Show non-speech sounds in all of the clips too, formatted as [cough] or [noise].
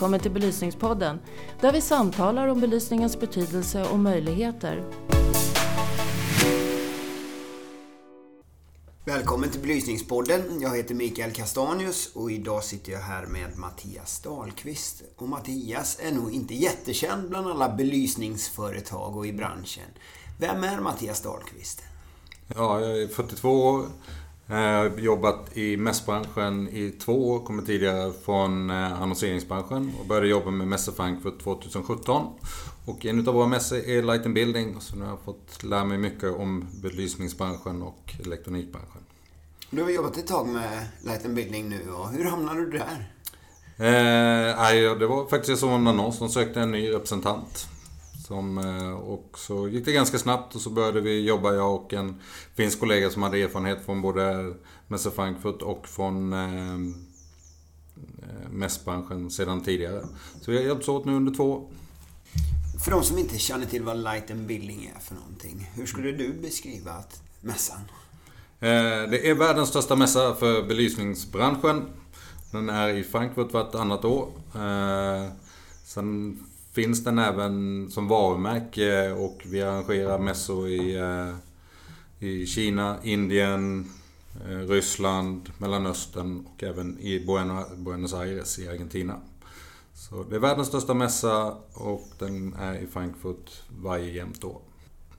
välkommen till Belysningspodden där vi samtalar om belysningens betydelse och möjligheter. Välkommen till Belysningspodden. Jag heter Mikael Castanius och idag sitter jag här med Mattias Dahlqvist. Och Mattias är nog inte jättekänd bland alla belysningsföretag och i branschen. Vem är Mattias Dahlqvist? Ja, jag är 42 år. Jag har jobbat i mässbranschen i två år. Kommer tidigare från eh, annonseringsbranschen och började jobba med Mässor Frankfurt 2017. Och en av våra mässor är Light and Building. Så nu har jag fått lära mig mycket om belysningsbranschen och elektronikbranschen. Du har jobbat ett tag med Light and Building nu och hur hamnade du där? Eh, det var faktiskt som en annons. De sökte en ny representant. Som, eh, och så gick det ganska snabbt och så började vi jobba, jag och en finsk kollega som hade erfarenhet från både Mässa Frankfurt och från eh, eh, mässbranschen sedan tidigare. Så vi har hjälpts åt nu under två år. För de som inte känner till vad Light and Building är för någonting, hur skulle du beskriva att mässan? Det är världens största mässa för belysningsbranschen. Den är i Frankfurt vartannat år. Sen finns den även som varumärke och vi arrangerar mässor i, eh, i Kina, Indien, eh, Ryssland, Mellanöstern och även i Buenos Aires i Argentina. Så det är världens största mässa och den är i Frankfurt varje jämnt år.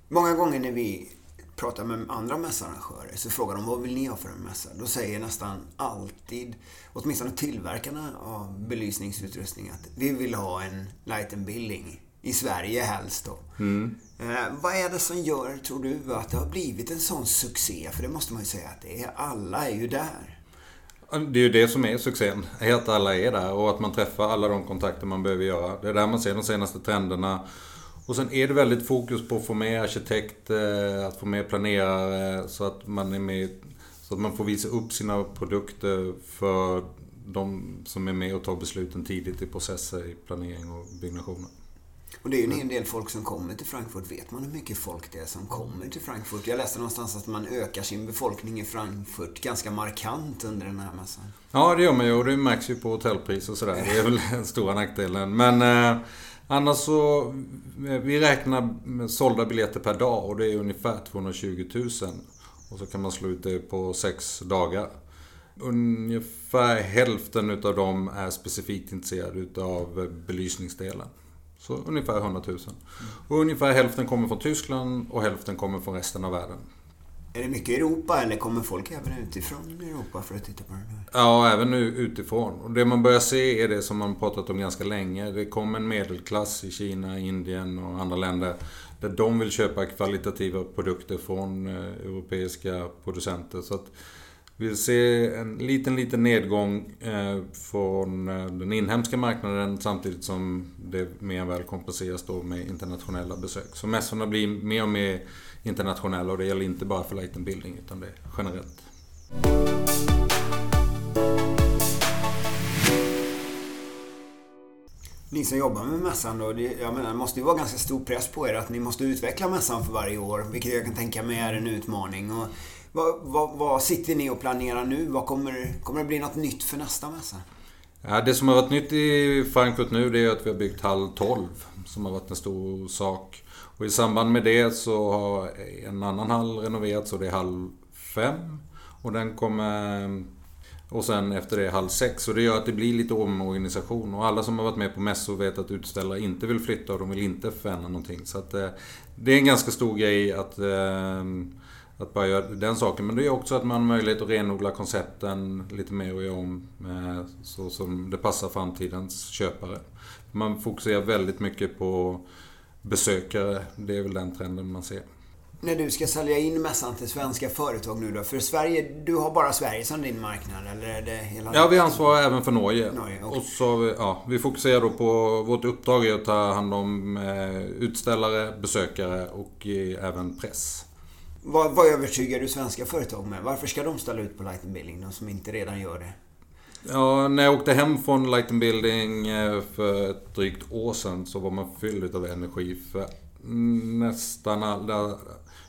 Många gånger när vi pratar med andra mässarrangörer så frågar de vad vill ni ha för en mässa? Då säger nästan alltid, åtminstone tillverkarna av belysningsutrustning att vi vill ha en light and building. I Sverige helst då. Mm. Eh, vad är det som gör, tror du, att det har blivit en sån succé? För det måste man ju säga att det är. Alla är ju där. Det är ju det som är succén. Att alla är där och att man träffar alla de kontakter man behöver göra. Det är där man ser de senaste trenderna. Och sen är det väldigt fokus på att få med arkitekter, att få med planerare så att man är med så att man får visa upp sina produkter för de som är med och tar besluten tidigt i processer i planering och byggnationer. Och det är ju en hel del folk som kommer till Frankfurt. Vet man hur mycket folk det är som kommer till Frankfurt? Jag läste någonstans att man ökar sin befolkning i Frankfurt ganska markant under den här mässan. Ja, det gör man ju och det märks ju på hotellpris och sådär. Det är väl [laughs] den stora nackdelen. Men eh, Annars så, vi räknar med sålda biljetter per dag och det är ungefär 220 000. Och så kan man slå ut det på sex dagar. Ungefär hälften utav dem är specifikt intresserade utav belysningsdelen. Så ungefär 100 000. Och ungefär hälften kommer från Tyskland och hälften kommer från resten av världen. Är det mycket Europa eller kommer folk även utifrån Europa för att titta på den här? Ja, även nu utifrån. Och det man börjar se är det som man pratat om ganska länge. Det kommer en medelklass i Kina, Indien och andra länder där de vill köpa kvalitativa produkter från eh, europeiska producenter. Så att vi ser en liten, liten nedgång eh, från eh, den inhemska marknaden samtidigt som det mer än väl kompenseras då med internationella besök. Så mässorna blir mer och mer internationella och det gäller inte bara för Light Building utan det är generellt. Ni som jobbar med mässan då, det, jag menar, det måste ju vara ganska stor press på er att ni måste utveckla mässan för varje år, vilket jag kan tänka mig är en utmaning. Och vad, vad, vad sitter ni och planerar nu? Vad kommer, kommer det bli något nytt för nästa mässa? Ja, det som har varit nytt i Frankfurt nu det är att vi har byggt hall 12, som har varit en stor sak. Och i samband med det så har en annan hall renoverats och det är hall 5. Och den kommer... Och sen efter det hall 6. Och det gör att det blir lite omorganisation. Och alla som har varit med på mässor vet att utställare inte vill flytta och de vill inte förändra någonting. Så att eh, det är en ganska stor grej att, eh, att bara göra den saken. Men det är också att man har möjlighet att renodla koncepten lite mer och göra om eh, så som det passar framtidens köpare. Man fokuserar väldigt mycket på besökare. Det är väl den trenden man ser. När du ska sälja in mässan till svenska företag nu då? För Sverige, du har bara Sverige som din marknad eller är det hela Ja, vi ansvarar även för Norge. Norge okay. Och så, ja, vi fokuserar då på, vårt uppdrag är att ta hand om eh, utställare, besökare och eh, även press. Vad, vad övertygar du svenska företag med? Varför ska de ställa ut på Light Building, de som inte redan gör det? Ja, när jag åkte hem från Light Building eh, för ett drygt år sedan så var man fylld av energi. För nästan alla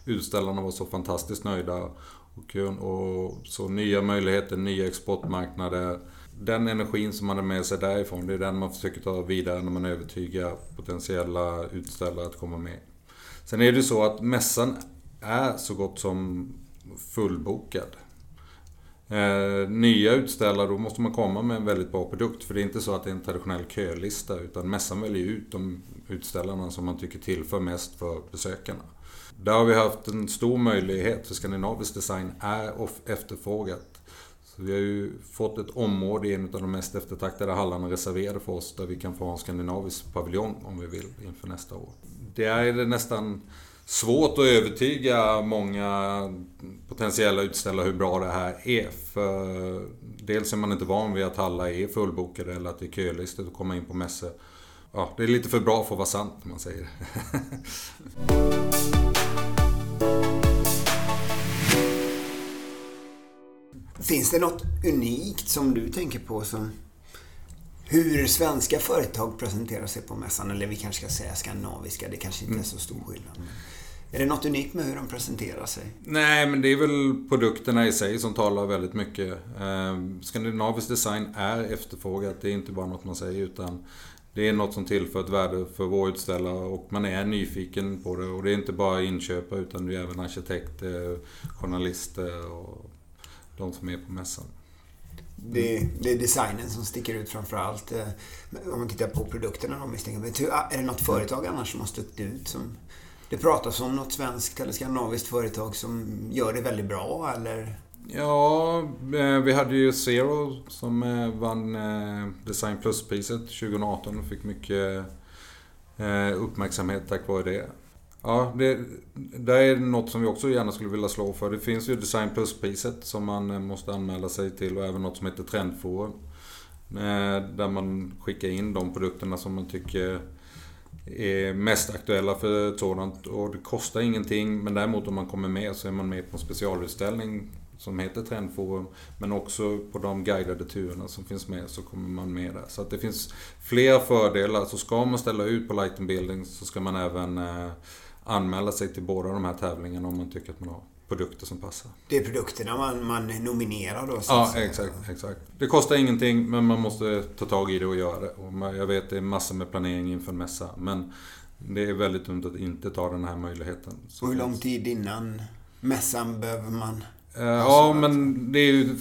utställarna var så fantastiskt nöjda. Och, och så nya möjligheter, nya exportmarknader. Den energin som man har med sig därifrån, det är den man försöker ta vidare när man övertygar potentiella utställare att komma med. Sen är det så att mässan är så gott som fullbokad. Eh, nya utställare, då måste man komma med en väldigt bra produkt. För det är inte så att det är en traditionell kölista, utan mässan väljer ut de utställarna som man tycker tillför mest för besökarna. Där har vi haft en stor möjlighet, för skandinavisk design är efterfrågat. Så vi har ju fått ett område i en av de mest eftertraktade hallarna reserverade för oss, där vi kan få en skandinavisk paviljong om vi vill inför nästa år. Det är nästan svårt att övertyga många potentiella utställare hur bra det här är. För dels är man inte van vid att alla är fullbokade eller att det är kölistor att komma in på mässor. Ja, det är lite för bra för att vara sant om man säger. [laughs] Finns det något unikt som du tänker på som hur svenska företag presenterar sig på mässan, eller vi kanske ska säga skandinaviska, det kanske inte är så stor skillnad. Är det något unikt med hur de presenterar sig? Nej, men det är väl produkterna i sig som talar väldigt mycket. Eh, skandinavisk design är efterfrågat, det är inte bara något man säger utan det är något som tillför ett värde för vår utställare och man är nyfiken på det. Och det är inte bara inköpare utan det är även arkitekter, journalister och de som är på mässan. Det, det, är designen som sticker ut framför allt. Eh, om man tittar på produkterna de misstänker. Är det något företag annars som har stuckit ut? Som, det pratas om något svenskt eller skandinaviskt företag som gör det väldigt bra eller? Ja, eh, vi hade ju Zero som eh, vann Design Plus-priset 2018 och fick mycket uppmärksamhet tack vare det. Ja, det, det är något som vi också gärna skulle vilja slå för. Det finns ju Design Plus-priset som man eh, måste anmäla sig till och även något som heter Trendforum. Eh, där man skickar in de produkterna som man tycker är mest aktuella för ett sådant. Och det kostar ingenting, men däremot om man kommer med så är man med på en specialutställning som heter Trendforum. Men också på de guidade turerna som finns med så kommer man med där. Så att det finns flera fördelar. Så ska man ställa ut på Light Building så ska man även eh, anmäla sig till båda de här tävlingarna om man tycker att man har produkter som passar. Det är produkterna man, man nominerar då? ja, exakt, exakt. Det kostar ingenting men man måste ta tag i det och göra det. Och jag vet det är massor med planering inför en mässa. Men det är väldigt dumt att inte ta den här möjligheten. och hur lång tid innan mässan behöver man? Uh, ja, men det är ju...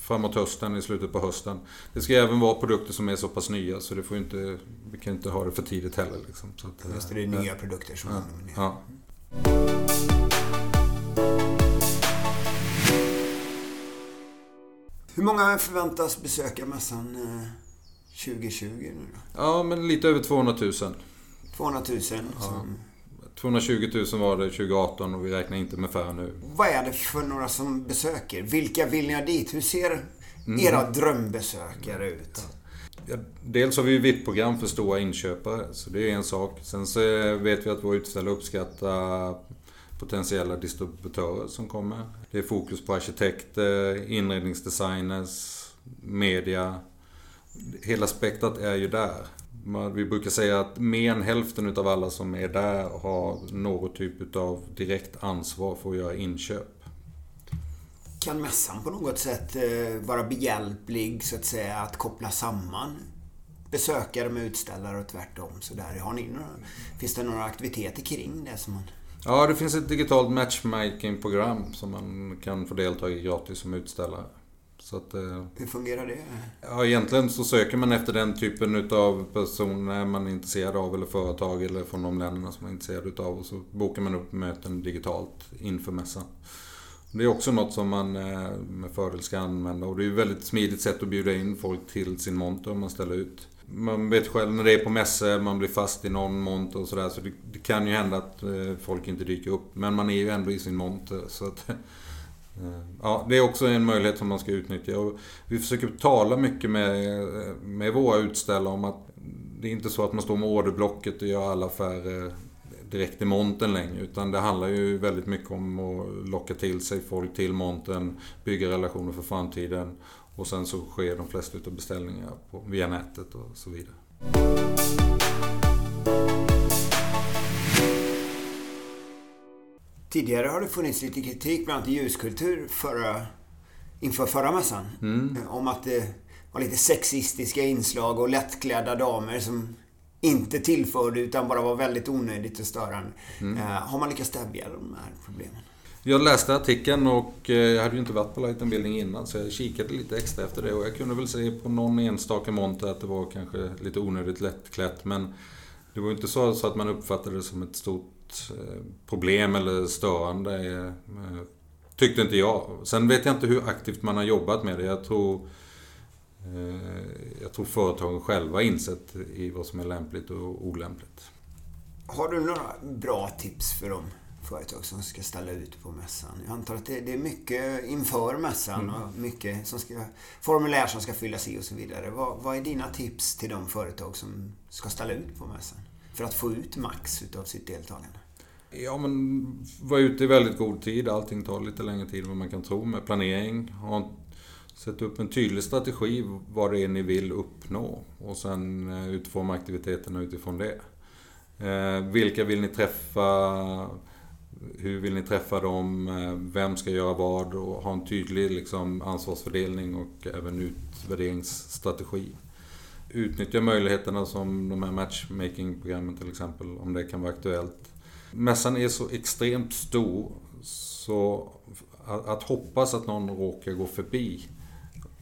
Framåt hösten, i slutet på hösten. Det ska även vara produkter som är så pass nya så det får inte, vi kan inte ha det för tidigt heller. Liksom. Så att, Just det, det är nya produkter som ja, ja. Hur många förväntas besöka mässan 2020 eh, nu då? Ja, men lite över 200 000. 200 000 som 220 000 var det 2018 och vi räknar inte med färre nu. Vad är det för några som besöker? Vilka vill ni ha dit? Hur ser mm. era drömbesökare ut? Ja, dels har vi VIP-program för stora inköpare, så det är en sak. Sen så vet vi att våra utställare uppskattar potentiella distributörer som kommer. Det är fokus på arkitekter, inredningsdesigners, media. Hela spektrat är ju där. Vi brukar säga att mer än hälften utav alla som är där har något typ av direkt ansvar för att göra inköp. Kan mässan på något sätt eh, vara behjälplig så att säga att koppla samman besökare med utställare och tvärtom? Så där. Har ni några, finns det några aktiviteter kring det? Som man... Ja, det finns ett digitalt matchmaking-program som man kan få delta i gratis som utställare. Så att, eh, Hur fungerar det? Ja, egentligen så söker man efter den typen utav personer man är intresserad av eller företag eller från de länderna som man är intresserad utav och så bokar man upp möten digitalt inför mässan. Det är också något som man eh, med fördel ska använda och det är ett väldigt smidigt sätt att bjuda in folk till sin monter om man ställer ut. Man vet själv när det är på mässor, man blir fast i någon monter och sådär så det, det, kan ju hända att eh, folk inte dyker upp. Men man är ju ändå i sin monter så att [laughs] Eh, ja, det är också en möjlighet som man ska utnyttja. Och vi försöker tala mycket med, eh, med våra utställare om att det är inte så att man står med orderblocket och gör alla affärer eh, direkt i monten längre. Utan det handlar ju väldigt mycket om att locka till sig folk till monten, bygga relationer för framtiden. Och sen så sker de flesta av beställningar på, via nätet och så vidare. Tidigare har det funnits lite kritik, bland annat i ljuskultur, förra, inför förra mässan. Mm. Om att det var lite sexistiska inslag och lättklädda damer som inte tillförde utan bara var väldigt onödigt och störande. Mm. Eh, har man lyckats stävja de här problemen? Jag läste artikeln och eh, jag hade ju inte varit på Light Building innan så jag kikade lite extra efter det och jag kunde väl se på någon enstaka monter att det var kanske lite onödigt lättklätt men det var ju inte så, så att man uppfattade det som ett stort eh, problem eller störande. eh, Tyckte inte jag. Sen vet jag inte hur aktivt man har jobbat med det. Jag tror, eh, jag tror företagen själva insett i vad som är lämpligt och olämpligt. Har du några bra tips för de företag som ska ställa ut på mässan? Jag antar att det, det är mycket inför mässan Mm. och mycket som ska, formulär som ska fyllas i och så vidare. Vad, vad är dina tips till de företag som ska ställa ut på mässan? För att få ut max utav sitt deltagande. Ja, men var ute i väldigt god tid. Allting tar lite längre tid än vad man kan tro med planering. Ha, sätt upp en tydlig strategi vad det är ni vill uppnå och sen eh, utforma aktiviteterna utifrån det. Eh, vilka vill ni träffa? Hur vill ni träffa dem? Eh, vem ska göra vad? Och ha en tydlig liksom, ansvarsfördelning och även utvärderingsstrategi. Utnyttja möjligheterna som de här matchmaking-programmen till exempel, om det kan vara aktuellt. Mässan är så extremt stor så att, att hoppas att någon råkar gå förbi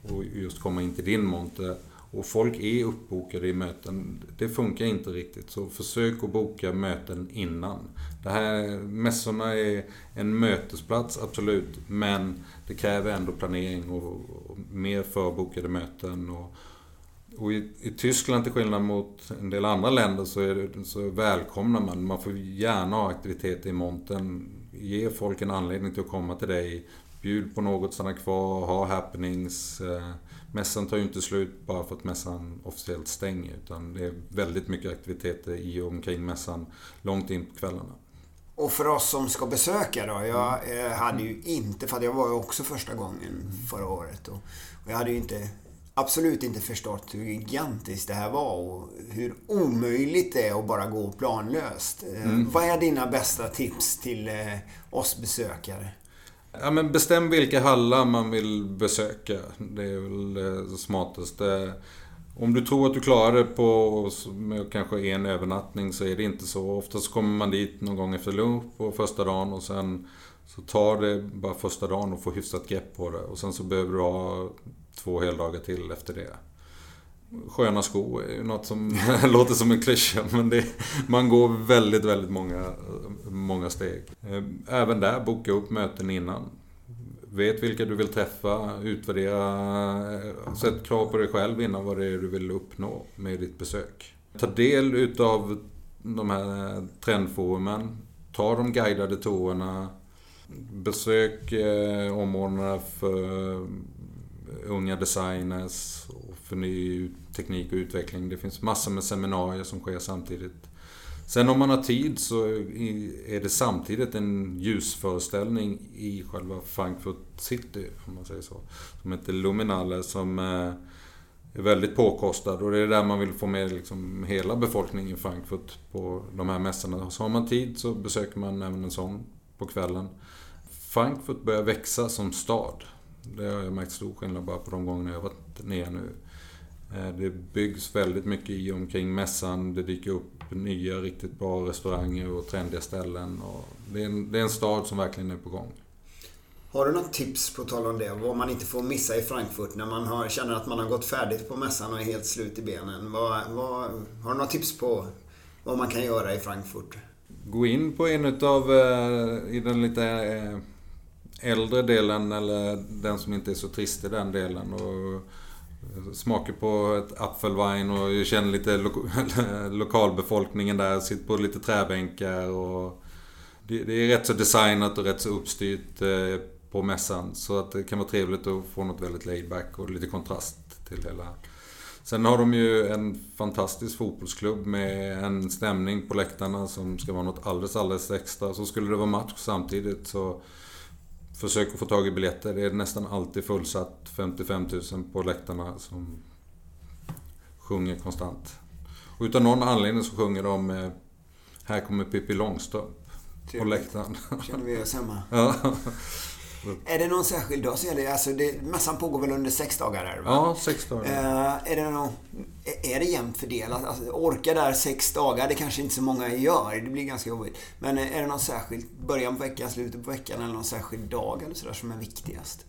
och just komma in till din monter och folk är uppbokade i möten. Det funkar inte riktigt. Så försök att boka möten innan. Det här, mässorna är en mötesplats, absolut. Men det kräver ändå planering och, och mer förbokade möten. Och, och i, i Tyskland till skillnad mot en del andra länder så, är det, så välkomnar man. Man får gärna ha aktiviteter i montern. Ge folk en anledning till att komma till dig. Bjud på något, stanna kvar, ha happenings. Eh, mässan tar ju inte slut bara för att mässan officiellt stänger. Utan det är väldigt mycket aktiviteter i och omkring mässan långt in på kvällarna. Och för oss som ska besöka då. Jag eh, hade ju inte, för att jag var ju också första gången förra året. Och, och jag hade ju inte, absolut inte förstått hur gigantiskt det här var och hur omöjligt det är att bara gå planlöst. Eh, Mm. Vad är dina bästa tips till eh, oss besökare? Ja, men bestäm vilka hallar man vill besöka. Det är väl det smartaste. Om du tror att du klarar det på med kanske en övernattning så är det inte så. Oftast kommer man dit någon gång efter lunch på första dagen och sen så tar det bara första dagen att få hyfsat grepp på det. Och sen så behöver du ha två heldagar till efter det. Sköna skor är ju något som [laughs] låter som en klyscha men det, man går väldigt, väldigt många, många steg. Eh, även där, boka upp möten innan. Vet vilka du vill träffa, utvärdera, eh, sätt krav på dig själv innan vad det är du vill uppnå med ditt besök. Ta del utav de här trendforumen. Ta de guidade tourerna. Besök eh, områdena för Eh, unga designers och för ny teknik och utveckling. Det finns massor med seminarier som sker samtidigt. Sen om man har tid så är det samtidigt en ljusföreställning i själva Frankfurt City, om man säger så. Som heter Luminale som eh, är väldigt påkostad och det är där man vill få med liksom hela befolkningen i Frankfurt på de här mässorna. Så har man tid så besöker man även en sån på kvällen. Frankfurt börjar växa som stad. Det har jag märkt stor skillnad bara på de gångerna jag varit nere nu. Eh, Det byggs väldigt mycket i och omkring mässan. Det dyker upp nya riktigt bra restauranger och trendiga ställen. Och det, är en, det är en stad som verkligen är på gång. Har du något tips på tal om det? Vad man inte får missa i Frankfurt när man har, känner att man har gått färdigt på mässan och är helt slut i benen? Vad, vad, har du några tips på vad man kan göra i Frankfurt? Gå in på en utav, eh, i den lite eh, äldre delen eller den som inte är så trist i den delen. Och smakar på ett apfelwein och känner lite lo- [laughs] lokalbefolkningen där. Sitter på lite träbänkar och det, det är rätt så designat och rätt så uppstyrt eh, på mässan. Så att det kan vara trevligt att få något väldigt laid back och lite kontrast till hela. Sen har de ju en fantastisk fotbollsklubb med en stämning på läktarna som ska vara något alldeles, alldeles extra. Så skulle det vara match samtidigt så försök att få tag i biljetter. Det är nästan alltid fullsatt. 55 000 på läktarna som sjunger konstant. Och utan någon anledning så sjunger de eh, Här kommer Pippi Långstrump. på läktaren. känner vi oss hemma. Ja. Är det någon särskild dag? Så är det, alltså det, mässan pågår väl under sex dagar? Här, va? ja, sex dagar. Eh, är, det någon, är det jämnt fördelat? Alltså, orka där sex dagar, det kanske inte så många gör. Det blir ganska jobbigt. Men eh, är det någon särskild, början på veckan, slutet på veckan eller någon särskild dag eller sådär som är viktigast?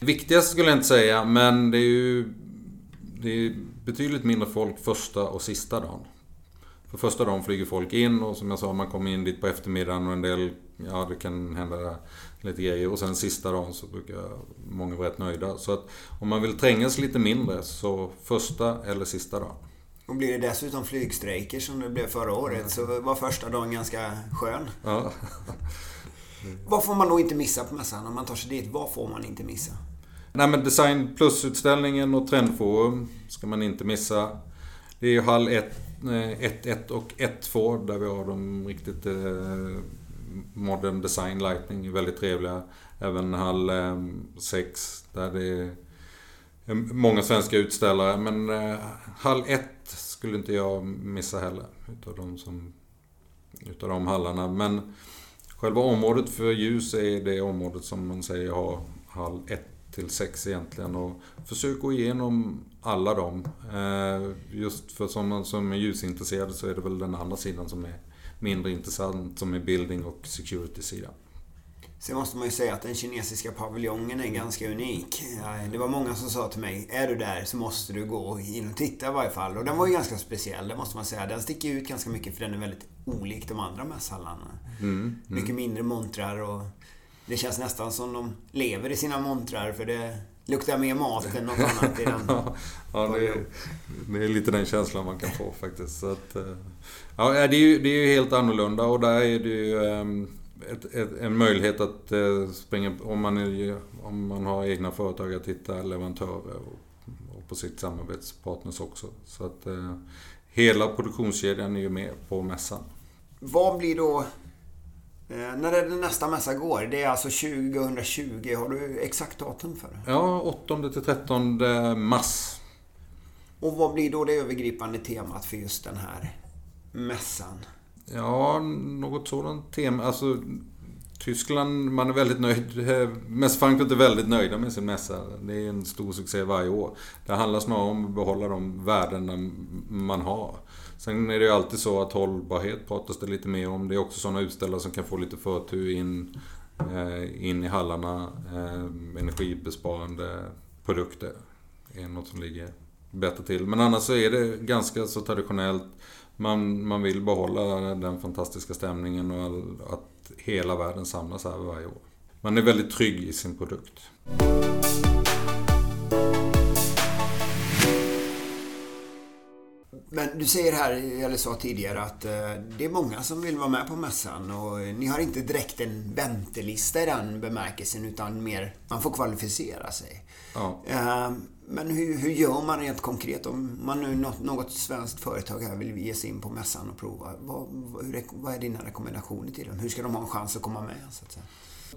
Viktigast skulle jag inte säga, men det är ju det är betydligt mindre folk första och sista dagen. För första dagen flyger folk in och som jag sa, man kommer in dit på eftermiddagen och en del, ja det kan hända lite grejer. Och sen sista dagen så brukar många vara rätt nöjda. Så att om man vill trängas lite mindre så första eller sista dagen. Och blir det dessutom flygstrejker som det blev förra året så var första dagen ganska skön. Ja. [laughs] Vad får man då inte missa på mässan? Om man tar sig dit, vad får man inte missa? Nej men Design Plus-utställningen och Trendforum ska man inte missa. Det är ju hall 1, 1, och 1-2 där vi har de riktigt eh, Modern Design Lightning, väldigt trevliga. Även hall eh, 6 där det är eh, många svenska utställare. Men eh, hall 1 skulle inte jag missa heller. Utav de, som, utav de hallarna. Men själva området för ljus är det området som man säger har hall 1 till 6 egentligen. Och försök gå igenom alla dem. Just för som man som är ljusintresserad så är det väl den andra sidan som är mindre intressant som är building och security-sidan. Sen måste man ju säga att den kinesiska paviljongen är ganska unik. Det var många som sa till mig, är du där så måste du gå in och titta i varje fall. Och den var ju ganska speciell, det måste man säga. Den sticker ut ganska mycket för den är väldigt olik de andra mässhallarna. Mm, mm. Mycket mindre montrar och det känns nästan som de lever i sina montrar för det luktar mer mat än något annat i den. [laughs] ja, det är, det är, lite den känslan man kan få faktiskt. Så att, eh, ja, det är, ju, det är ju helt annorlunda och där är det ju ehm, ett, ett, en möjlighet att eh, springa, om man, är, om man har egna företag, att hitta leverantörer och, och på sitt samarbetspartners också. Så att eh, hela produktionskedjan är ju med på mässan. Vad blir då när är det nästa mässa går? Det är alltså 2020. Har du exakt datum för det? Ja, 8 till 13 mars. Och vad blir då det övergripande temat för just den här mässan? Ja, något sådant tema. Alltså, Tyskland, man är väldigt nöjd. Mest Frankfurt är väldigt nöjda med sin mässa. Det är en stor succé varje år. Det handlar snarare om att behålla de värden man har. Sen är det ju alltid så att hållbarhet pratas det lite mer om. Det är också sådana utställare som kan få lite förtur in, eh, in i hallarna. Eh, energibesparande produkter är något som ligger bättre till. Men annars så är det ganska så traditionellt. Man, man vill behålla den fantastiska stämningen och all, att hela världen samlas här varje år. Man är väldigt trygg i sin produkt. Men du säger här, eller sa tidigare, att eh, det är många som vill vara med på mässan och ni har inte direkt en väntelista i den bemärkelsen utan mer, man får kvalificera sig. Ja. Eh, men hur, hur gör man rent konkret om man nu något, något svenskt företag här vill ge sig in på mässan och prova? Vad, hur, vad är dina rekommendationer till dem? Hur ska de ha en chans att komma med? Så att säga?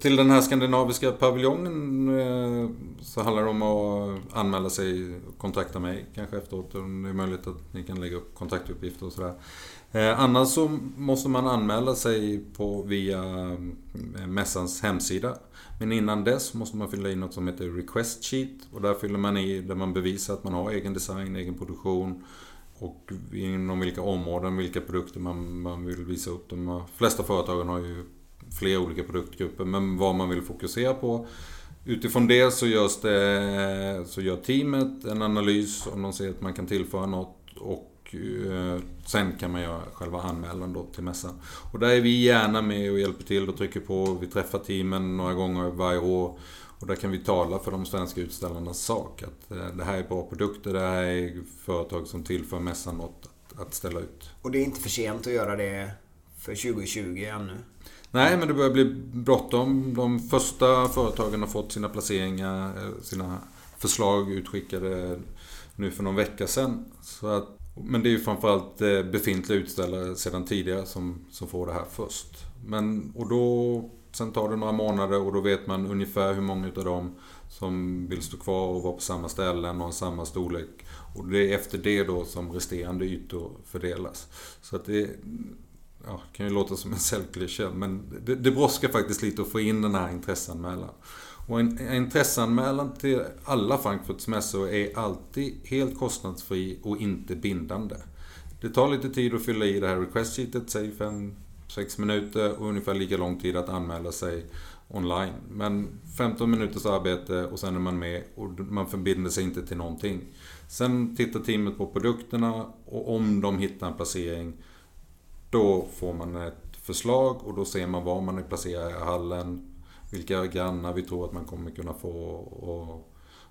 Till den här skandinaviska paviljongen eh, så handlar det om att anmäla sig och kontakta mig kanske efteråt. Om det är möjligt att ni kan lägga upp kontaktuppgifter och sådär. Eh, annars så måste man anmäla sig på via eh, mässans hemsida. Men innan dess måste man fylla i något som heter Request Sheet. Och där fyller man i där man bevisar att man har egen design, egen produktion och inom vilka områden, vilka produkter man, man vill visa upp. De flesta företagen har ju flera olika produktgrupper, men vad man vill fokusera på. Utifrån det så, görs det, så gör teamet en analys om de ser att man kan tillföra något och eh, sen kan man göra själva anmälan då till mässan. Och där är vi gärna med och hjälper till och trycker på. Vi träffar teamen några gånger varje år. Och där kan vi tala för de svenska utställarnas sak. Att eh, det här är bra produkter, det här är företag som tillför mässan något att ställa ut. Och det är inte för sent att göra det för 2020 ännu? Nej, men det börjar bli bråttom. De första företagen har fått sina placeringar, eh, sina förslag utskickade nu för någon vecka sedan. Så att, men det är ju framförallt eh, befintliga utställare sedan tidigare som, som får det här först. Men, och då, sen tar det några månader och då vet man ungefär hur många av dem som vill stå kvar och vara på samma ställen och ha samma storlek. Och det är efter det då som resterande ytor fördelas. Så att det, ja, kan ju låta som en säljklyscha, men det, det brådskar faktiskt lite att få in den här intresseanmälan. Och en, en intresseanmälan till alla Frankfurts mässor är alltid helt kostnadsfri och inte bindande. Det tar lite tid att fylla i det här request sheetet, säg 5-6 minuter och ungefär lika lång tid att anmäla sig online. Men 15 minuters arbete och sen är man med och man förbinder sig inte till någonting. Sen tittar teamet på produkterna och om de hittar en placering då får man ett förslag och då ser man var man är placerad i hallen, vilka grannar vi tror att man kommer kunna få och,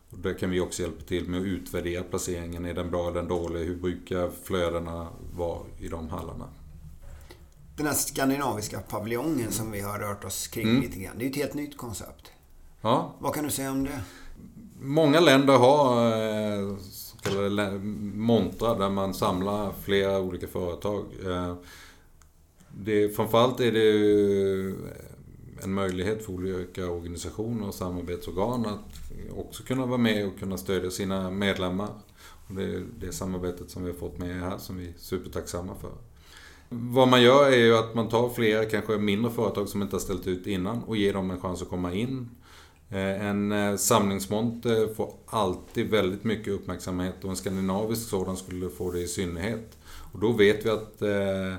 och där kan vi också hjälpa till med att utvärdera placeringen. Är den bra eller dålig? Hur brukar flödena vara i de hallarna? Den här skandinaviska paviljongen som vi har rört oss kring mm. lite grann. Det är ju ett helt nytt koncept. Ja. Vad kan du säga om det? Många länder har eh, så kallade montrar där man samlar flera olika företag. Det, framförallt är det eh, en möjlighet för olika organisationer och samarbetsorgan att också kunna vara med och kunna stödja sina medlemmar. Och det är det samarbetet som vi har fått med här som vi är supertacksamma för. Vad man gör är ju att man tar flera, kanske mindre företag som inte har ställt ut innan och ger dem en chans att komma in. Eh, en eh, samlingsmonter får alltid väldigt mycket uppmärksamhet och en skandinavisk sådan skulle få det i synnerhet. Och då vet vi att eh,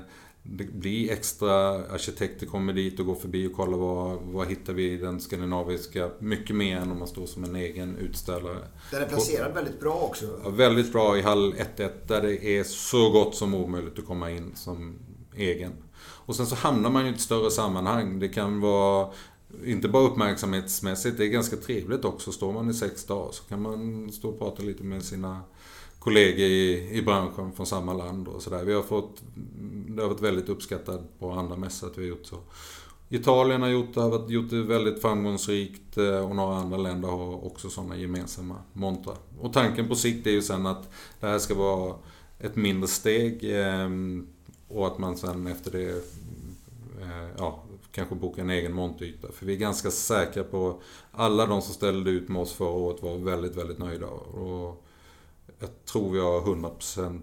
det blir extra arkitekter kommer dit och går förbi och kollar vad, vad hittar vi i den skandinaviska. Mycket mer än om man står som en egen utställare. Den är placerad och, väldigt bra också. Ja, väldigt bra i hall 1-1 där det är så gott som omöjligt att komma in som egen. Och sen så hamnar man i ett större sammanhang. Det kan vara inte bara uppmärksamhetsmässigt, det är ganska trevligt också. Står man i sex dagar så kan man stå och prata lite med sina kollegor i, i branschen från samma land och sådär. Vi har fått, det har varit väldigt uppskattat på andra mässor att vi har gjort så. Italien har gjort det, har gjort det väldigt framgångsrikt eh, och några andra länder har också sådana gemensamma montrar. Och tanken på sikt är ju sen att det här ska vara ett mindre steg eh, och att man sen efter det eh, ja, kanske boka en egen montyta. För vi är ganska säkra på alla de som ställde ut med oss förra året var väldigt, väldigt nöjda. Och jag tror har 100%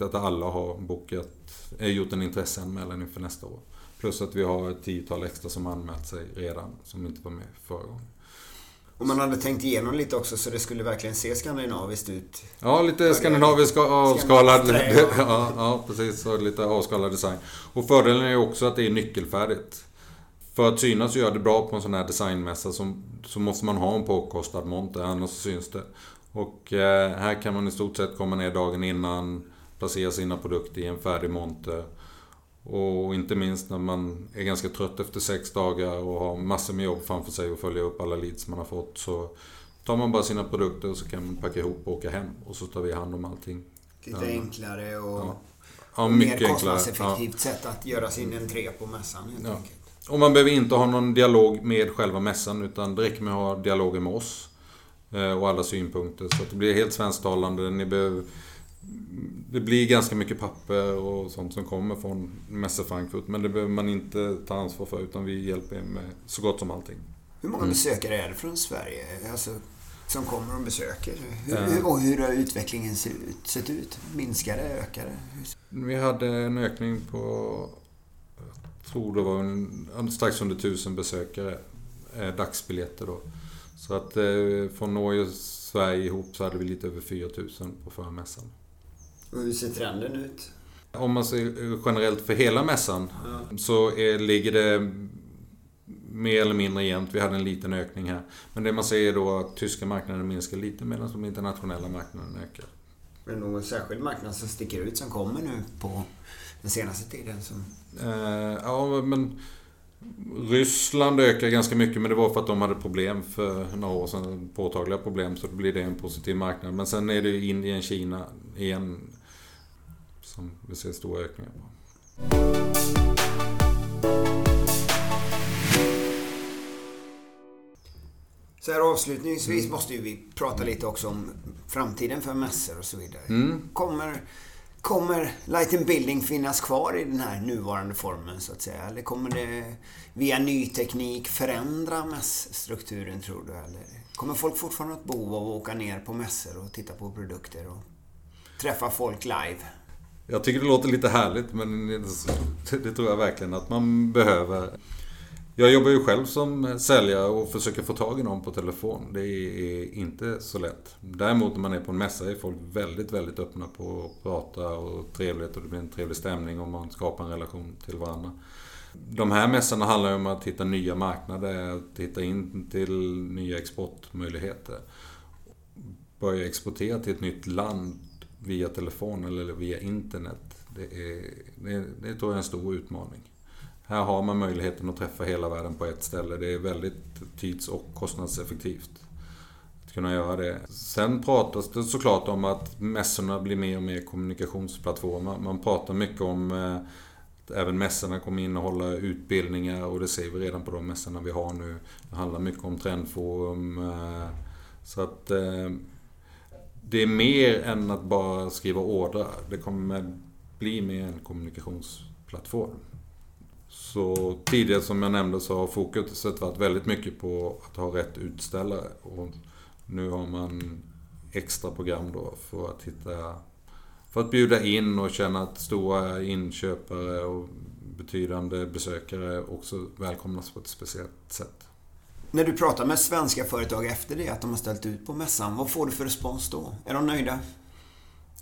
att alla har bokat, gjort en intresseanmälan inför nästa år. Plus att vi har ett tiotal extra som anmält sig redan, som inte var med förra gången. Och man hade tänkt igenom lite också så det skulle verkligen se skandinaviskt ut. Ja, lite skandinavisk avskalad... [laughs] ja, ja, precis. Och lite avskalad design. Och fördelen är också att det är nyckelfärdigt. För att synas och göra det bra på en sån här designmässa så, så måste man ha en påkostad monter, annars syns det. Och eh, här kan man i stort sett komma ner dagen innan, placera sina produkter i en färdig monter. Och inte minst när man är ganska trött efter sex dagar och har massor med jobb framför sig och följa upp alla leads man har fått. Så tar man bara sina produkter och så kan man packa ihop och åka hem. Och så tar vi hand om allting. Lite enklare och, ja. Ja, och mer kostnadseffektivt ja. sätt att göra sin entré på mässan helt enkelt. Och man behöver inte ha någon dialog med själva mässan utan det räcker med att ha dialogen med oss. Eh, och alla synpunkter. Så det blir helt svensktalande. Ni behöver, det blir ganska mycket papper och sånt som kommer från Mässa Frankfurt. Men det behöver man inte ta ansvar för utan vi hjälper er med så gott som allting. Hur många mm. besökare är det från Sverige? Alltså, som kommer och besöker? Hur, mm. Och hur har utvecklingen sett ut? Minskar det? Ökar det? Vi hade en ökning på, jag tror det var en, strax under tusen besökare, eh, dagsbiljetter då. Så att eh, från Norge och Sverige ihop så hade vi lite över 4000 på förmässan. Och hur ser trenden ut? Om man ser generellt för hela mässan ja. så är, ligger det mer eller mindre jämnt. Vi hade en liten ökning här. Men det man ser är då att tyska marknaden minskar lite medan de internationella marknaderna ökar. Är det någon särskild marknad som sticker ut som kommer nu på den senaste tiden? Som... Eh, ja, men Ryssland ökar ganska mycket men det var för att de hade problem för några år sedan. Påtagliga problem så då blir det en positiv marknad. Men sen är det Indien, Kina igen som vi ser stora ökningar på. Så här avslutningsvis måste ju vi prata lite också om framtiden för mässor och så vidare. Mm. Kommer Kommer Light and Building finnas kvar i den här nuvarande formen så att säga? Eller kommer det via ny teknik förändra mässstrukturen tror du? Eller kommer folk fortfarande ha ett behov av att åka ner på mässor och titta på produkter och träffa folk live? Jag tycker det låter lite härligt men det tror jag verkligen att man behöver. Jag jobbar ju själv som säljare och försöker få tag i någon på telefon. Det är inte så lätt. Däremot när man är på en mässa är folk väldigt, väldigt öppna på att prata och trevligt och det blir en trevlig stämning och man skapar en relation till varandra. De här mässorna handlar ju om att hitta nya marknader, att hitta in till nya exportmöjligheter. Börja exportera till ett nytt land via telefon eller via internet. Det, är, det, det tror jag är en stor utmaning. Här har man möjligheten att träffa hela världen på ett ställe. Det är väldigt tids och kostnadseffektivt att kunna göra det. Sen pratas det såklart om att mässorna blir mer och mer kommunikationsplattformar. Man pratar mycket om att även mässorna kommer innehålla utbildningar och det ser vi redan på de mässorna vi har nu. Det handlar mycket om trendforum. Eh, så att eh, det är mer än att bara skriva ordrar. Det kommer bli mer en kommunikationsplattform. Så tidigare som jag nämnde så har fokuset varit väldigt mycket på att ha rätt utställare. Och nu har man extra program då för att hitta... För att bjuda in och känna att stora inköpare och betydande besökare också välkomnas på ett speciellt sätt. När du pratar med svenska företag efter det, att de har ställt ut på mässan, vad får du för respons då? Är de nöjda?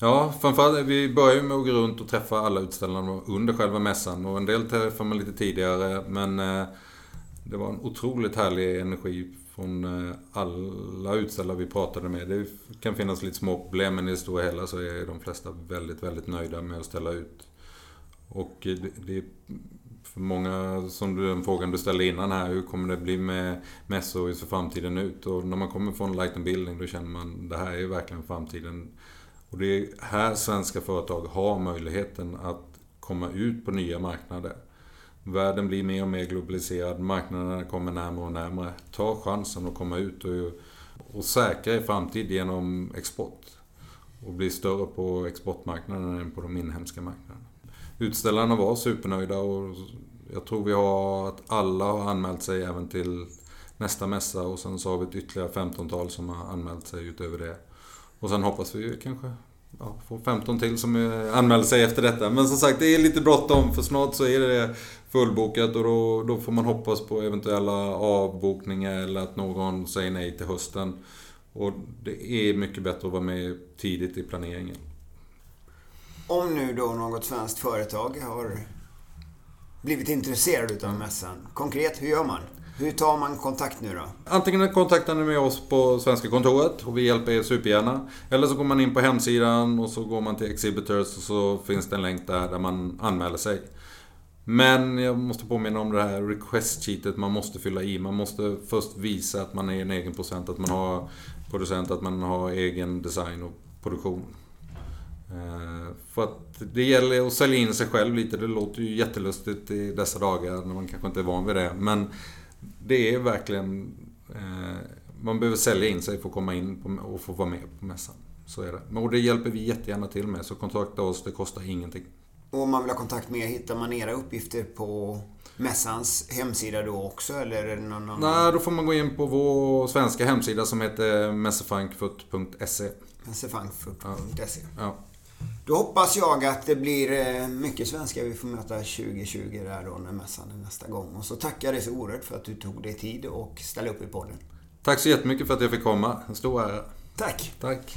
Ja, framförallt, vi börjar ju med att gå runt och träffa alla utställarna under själva mässan och en del träffar man lite tidigare men eh, det var en otroligt härlig energi från eh, alla utställare vi pratade med. Det kan finnas lite små problem men i det stora hela så är de flesta väldigt, väldigt nöjda med att ställa ut. Och eh, det är för många, som du, den frågan du ställde innan här, hur kommer det bli med mässor hur ser framtiden ut? Och när man kommer från Light and Building då känner man, det här är verkligen framtiden. Och det är här svenska företag har möjligheten att komma ut på nya marknader. Världen blir mer och mer globaliserad, marknaderna kommer närmare och närmare. Ta chansen att komma ut och, och säkra er framtid genom export. Och bli större på exportmarknaden än på de inhemska marknaderna. Utställarna var supernöjda och jag tror vi har att alla har anmält sig även till nästa mässa och sen så har vi ett ytterligare 15-tal som har anmält sig utöver det. Och sen hoppas vi kanske ja, få 15 till som anmäler sig efter detta. Men som sagt, det är lite bråttom för snart så är det fullbokat och då, då får man hoppas på eventuella avbokningar eller att någon säger nej till hösten. Och det är mycket bättre att vara med tidigt i planeringen. Om nu då något svenskt företag har blivit intresserad utav mässan. Konkret, hur gör man? Hur tar man kontakt nu då? Antingen kontaktar ni med oss på svenska kontoret och vi hjälper er supergärna. Eller så går man in på hemsidan och så går man till Exhibitors och så finns det en länk där, där man anmäler sig. Men jag måste påminna om det här request-cheatet man måste fylla i. Man måste först visa att man är en egen procent, att man har producent, att man har egen design och produktion. Eh, för att det gäller att sälja in sig själv lite. Det låter ju jättelustigt i dessa dagar när man kanske inte är van vid det. Men det är verkligen... Eh, man behöver sälja in sig för att komma in och få vara med på mässan. Så är det. Och det hjälper vi jättegärna till med. Så kontakta oss, det kostar ingenting. Och om man vill ha kontakt med er, hittar man era uppgifter på mässans hemsida då också? Eller någon annan? Nej, då får man gå in på vår svenska hemsida som heter messefrankfurt.se. Messefrankfurt.se. Ja. ja. Då hoppas jag att det blir eh, mycket svenskar vi får möta 2020 där då när mässan är nästa gång. Och så tackar jag dig så oerhört för att du tog dig tid och ställde upp i podden. Tack så jättemycket för att jag fick komma. En stor ära. Tack. Tack.